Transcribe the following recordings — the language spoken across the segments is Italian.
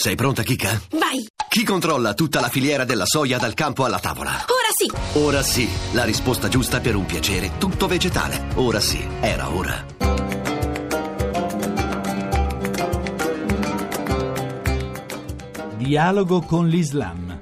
Sei pronta, Kika? Vai! Chi controlla tutta la filiera della soia dal campo alla tavola? Ora sì! Ora sì, la risposta giusta per un piacere tutto vegetale. Ora sì, era ora. Dialogo con l'Islam.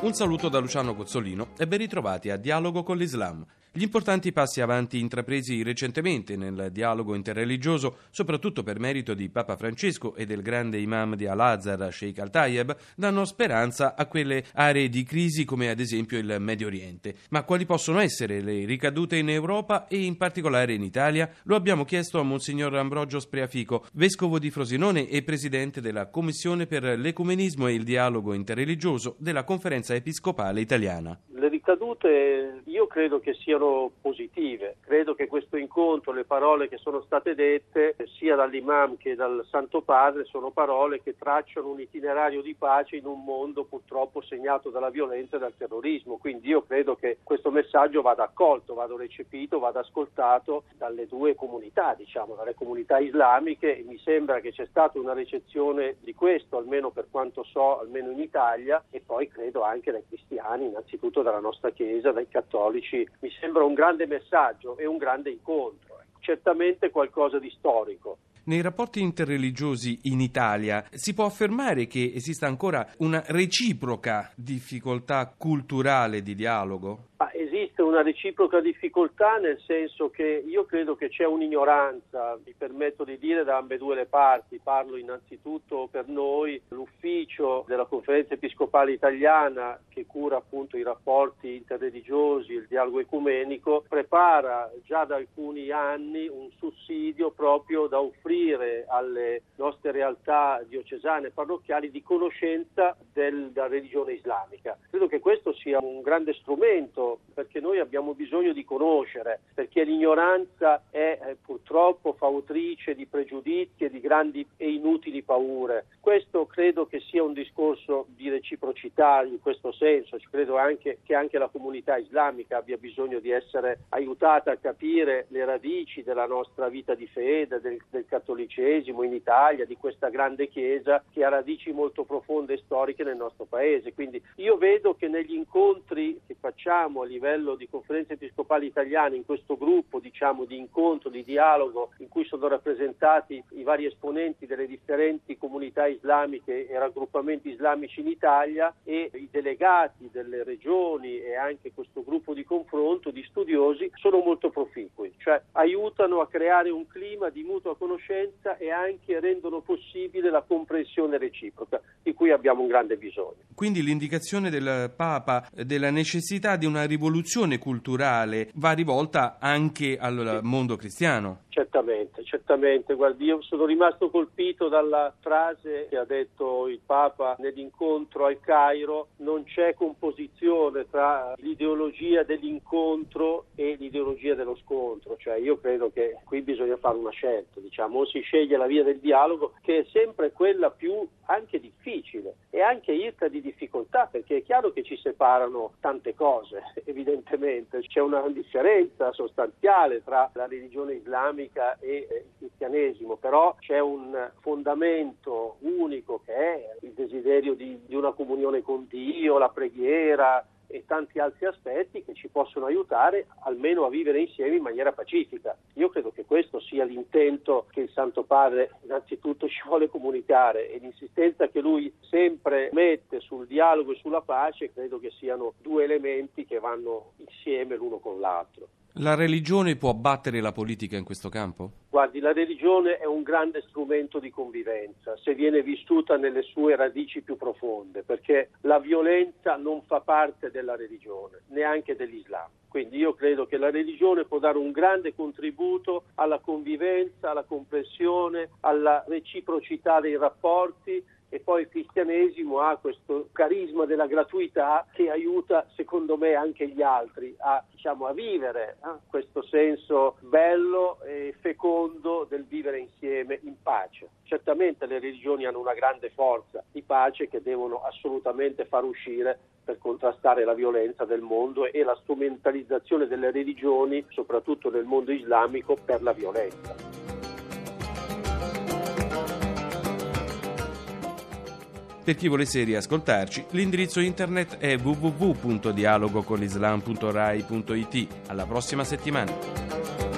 Un saluto da Luciano Cozzolino e ben ritrovati a Dialogo con l'Islam. Gli importanti passi avanti intrapresi recentemente nel dialogo interreligioso, soprattutto per merito di Papa Francesco e del grande imam di Al-Azhar, Sheikh Al-Tayeb, danno speranza a quelle aree di crisi come ad esempio il Medio Oriente. Ma quali possono essere le ricadute in Europa e in particolare in Italia? Lo abbiamo chiesto a Monsignor Ambrogio Spreafico, vescovo di Frosinone e presidente della Commissione per l'Ecumenismo e il Dialogo Interreligioso della Conferenza Episcopale Italiana. Le ricadute io credo che siano positive, credo che questo incontro, le parole che sono state dette sia dall'imam che dal Santo Padre sono parole che tracciano un itinerario di pace in un mondo purtroppo segnato dalla violenza e dal terrorismo, quindi io credo che questo messaggio vada accolto, vada recepito, vada ascoltato dalle due comunità, diciamo, dalle comunità islamiche. E mi sembra che c'è stata una ricezione di questo, almeno per quanto so, almeno in Italia e poi credo anche dai cristiani, innanzitutto dalla nostra Chiesa, dai cattolici, mi sembra un grande messaggio e un grande incontro, ecco. certamente qualcosa di storico. Nei rapporti interreligiosi in Italia si può affermare che esista ancora una reciproca difficoltà culturale di dialogo? Ma esiste una reciproca difficoltà nel senso che io credo che c'è un'ignoranza, mi permetto di dire da ambedue le parti, parlo innanzitutto per noi, l'ufficio della Conferenza Episcopale Italiana che cura appunto i rapporti interreligiosi, il dialogo ecumenico, prepara già da alcuni anni un sussidio proprio da offrire alle nostre realtà diocesane e parrocchiali di conoscenza della religione islamica. Credo che questo sia un grande strumento perché noi abbiamo bisogno di conoscere, perché l'ignoranza è eh, purtroppo fautrice di pregiudizi e di grandi e inutili paure. Questo credo che sia un discorso di reciprocità in questo senso, credo anche che anche la comunità islamica abbia bisogno di essere aiutata a capire le radici della nostra vita di fede, del, del cattolicesimo in Italia, di questa grande chiesa che ha radici molto profonde e storiche nel nostro paese. Quindi io vedo che negli incontri che facciamo a livello di conferenze episcopali italiane in questo gruppo diciamo, di incontro, di dialogo in cui sono rappresentati i vari esponenti delle differenti comunità islamiche e raggruppamenti islamici in Italia e i delegati delle regioni e anche questo gruppo di confronto di studiosi sono molto proficui, cioè aiutano a creare un clima di mutua conoscenza e anche rendono possibile la comprensione reciproca di cui abbiamo un grande bisogno. Quindi l'indicazione del Papa della necessità di una rivoluzione culturale va rivolta anche al mondo cristiano. Certamente, certamente. Guardi, io sono rimasto colpito dalla frase che ha detto il Papa nell'incontro al Cairo, non c'è composizione tra l'ideologia dell'incontro e l'ideologia dello scontro, cioè io credo che qui bisogna fare una scelta, diciamo, o si sceglie la via del dialogo che è sempre quella più anche difficile e anche irta di difficoltà, perché è chiaro che ci separano tante cose, evidentemente, c'è una differenza sostanziale tra la religione islamica e il cristianesimo, però c'è un fondamento unico che è il desiderio di, di una comunione con Dio, la preghiera, e tanti altri aspetti che ci possono aiutare almeno a vivere insieme in maniera pacifica. Io credo che questo sia l'intento che il Santo Padre innanzitutto ci vuole comunicare e l'insistenza che lui sempre mette sul dialogo e sulla pace credo che siano due elementi che vanno insieme l'uno con l'altro. La religione può battere la politica in questo campo? Guardi, la religione è un grande strumento di convivenza se viene vissuta nelle sue radici più profonde, perché la violenza non fa parte della religione, neanche dell'Islam. Quindi io credo che la religione può dare un grande contributo alla convivenza, alla comprensione, alla reciprocità dei rapporti e poi il cristianesimo ha questo carisma della gratuità che aiuta secondo me anche gli altri a, diciamo, a vivere eh, questo senso bello e fecondo del vivere insieme in pace. Certamente le religioni hanno una grande forza di pace che devono assolutamente far uscire per contrastare la violenza del mondo e la strumentalizzazione delle religioni, soprattutto nel mondo islamico, per la violenza. Per chi volesse riascoltarci, l'indirizzo internet è www.dialogocolislam.rai.it. Alla prossima settimana.